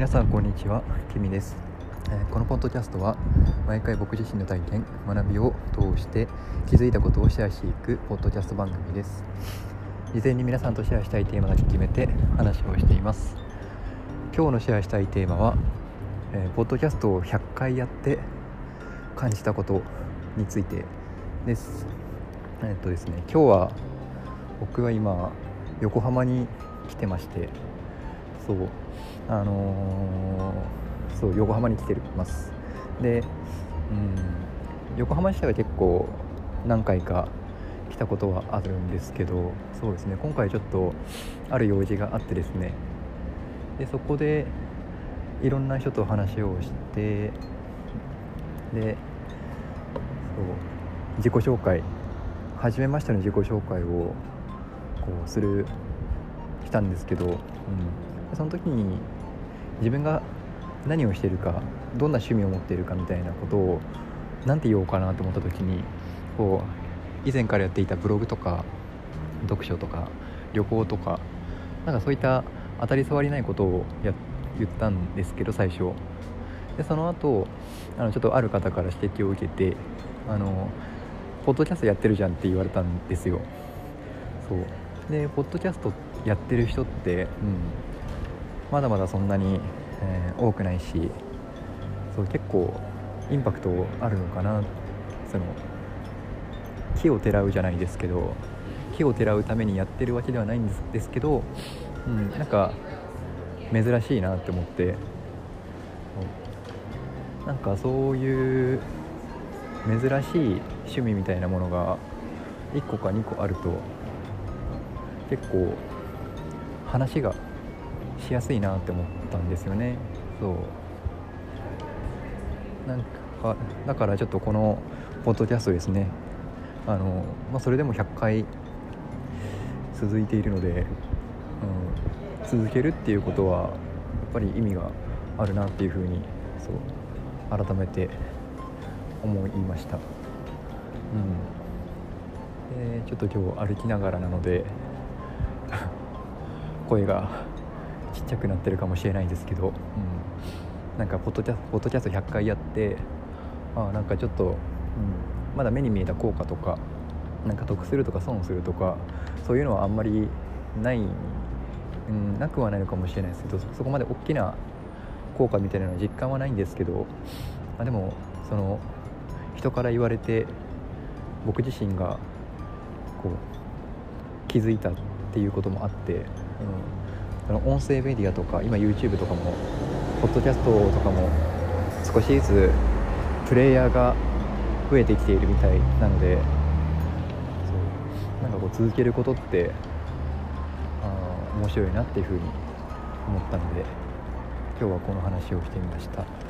皆さんこんにちはきみです、えーこのポッドキャストは毎回僕自身の体験学びを通して気づいたことをシェアしていくポッドキャスト番組です。事前に皆さんとシェアしたいテーマだけ決めて話をしています。今日のシェアしたいテーマは、えーポッドキャストを100回やって感じたことについてです。えっとですね今日は僕は今横浜に来てましてそう。あのーそう横浜に来てます。でうん横浜自体は結構何回か来たことはあるんですけどそうですね今回ちょっとある用事があってですね。でそこでいろんな人と話をしてでそう自己紹介初めましての自己紹介をこうするしたんですけど、うん、その時に自分が何をしてるかどんな趣味を持っているかみたいなことを何て言おうかなと思った時にこう以前からやっていたブログとか読書とか旅行とかなんかそういった当たり障りないことをや言ったんですけど最初。でその後あのちょっとある方から指摘を受けてあのポッドキャストやってるじゃんって言われたんですよ。そう。でポッドキャストやってる人って、うん、まだまだそんなに、えー多くないしそう結構インパクトあるのかなその木をてらうじゃないですけど木をてらうためにやってるわけではないんですですけど、うん、なんか珍しいなって思ってなんかそういう珍しい趣味みたいなものが1個か2個あると結構話がしやすいなって思ったんですよね。そう。なんかだからちょっとこのポッドキャストですね。あの、まあ、それでも100回続いているので、うん、続けるっていうことはやっぱり意味があるなっていうふうにそう改めて思いました、うん、でちょっと今日歩きながらなので 声がちっちゃくなってるかもしれないですけど、うん、なんかポッドキャポッドキャスト100回やってあなんかちょっと、うん、まだ目に見えた効果とかなんか得するとか損するとかそういうのはあんまりない、うん、なくはないのかもしれないですけどそそこまで大きな効果みたいなのは実感はないんですけどあでもその人から言われて僕自身がこう気づいたっていうこともあって、うん、その音声メディアとか今 YouTube とかもポッドキャストとかも少しずつプレイヤーが増えてきているみたいなのでそうなんかこう続けることってあ面白いなっていうふうに思ったので今日はこの話をしてみました。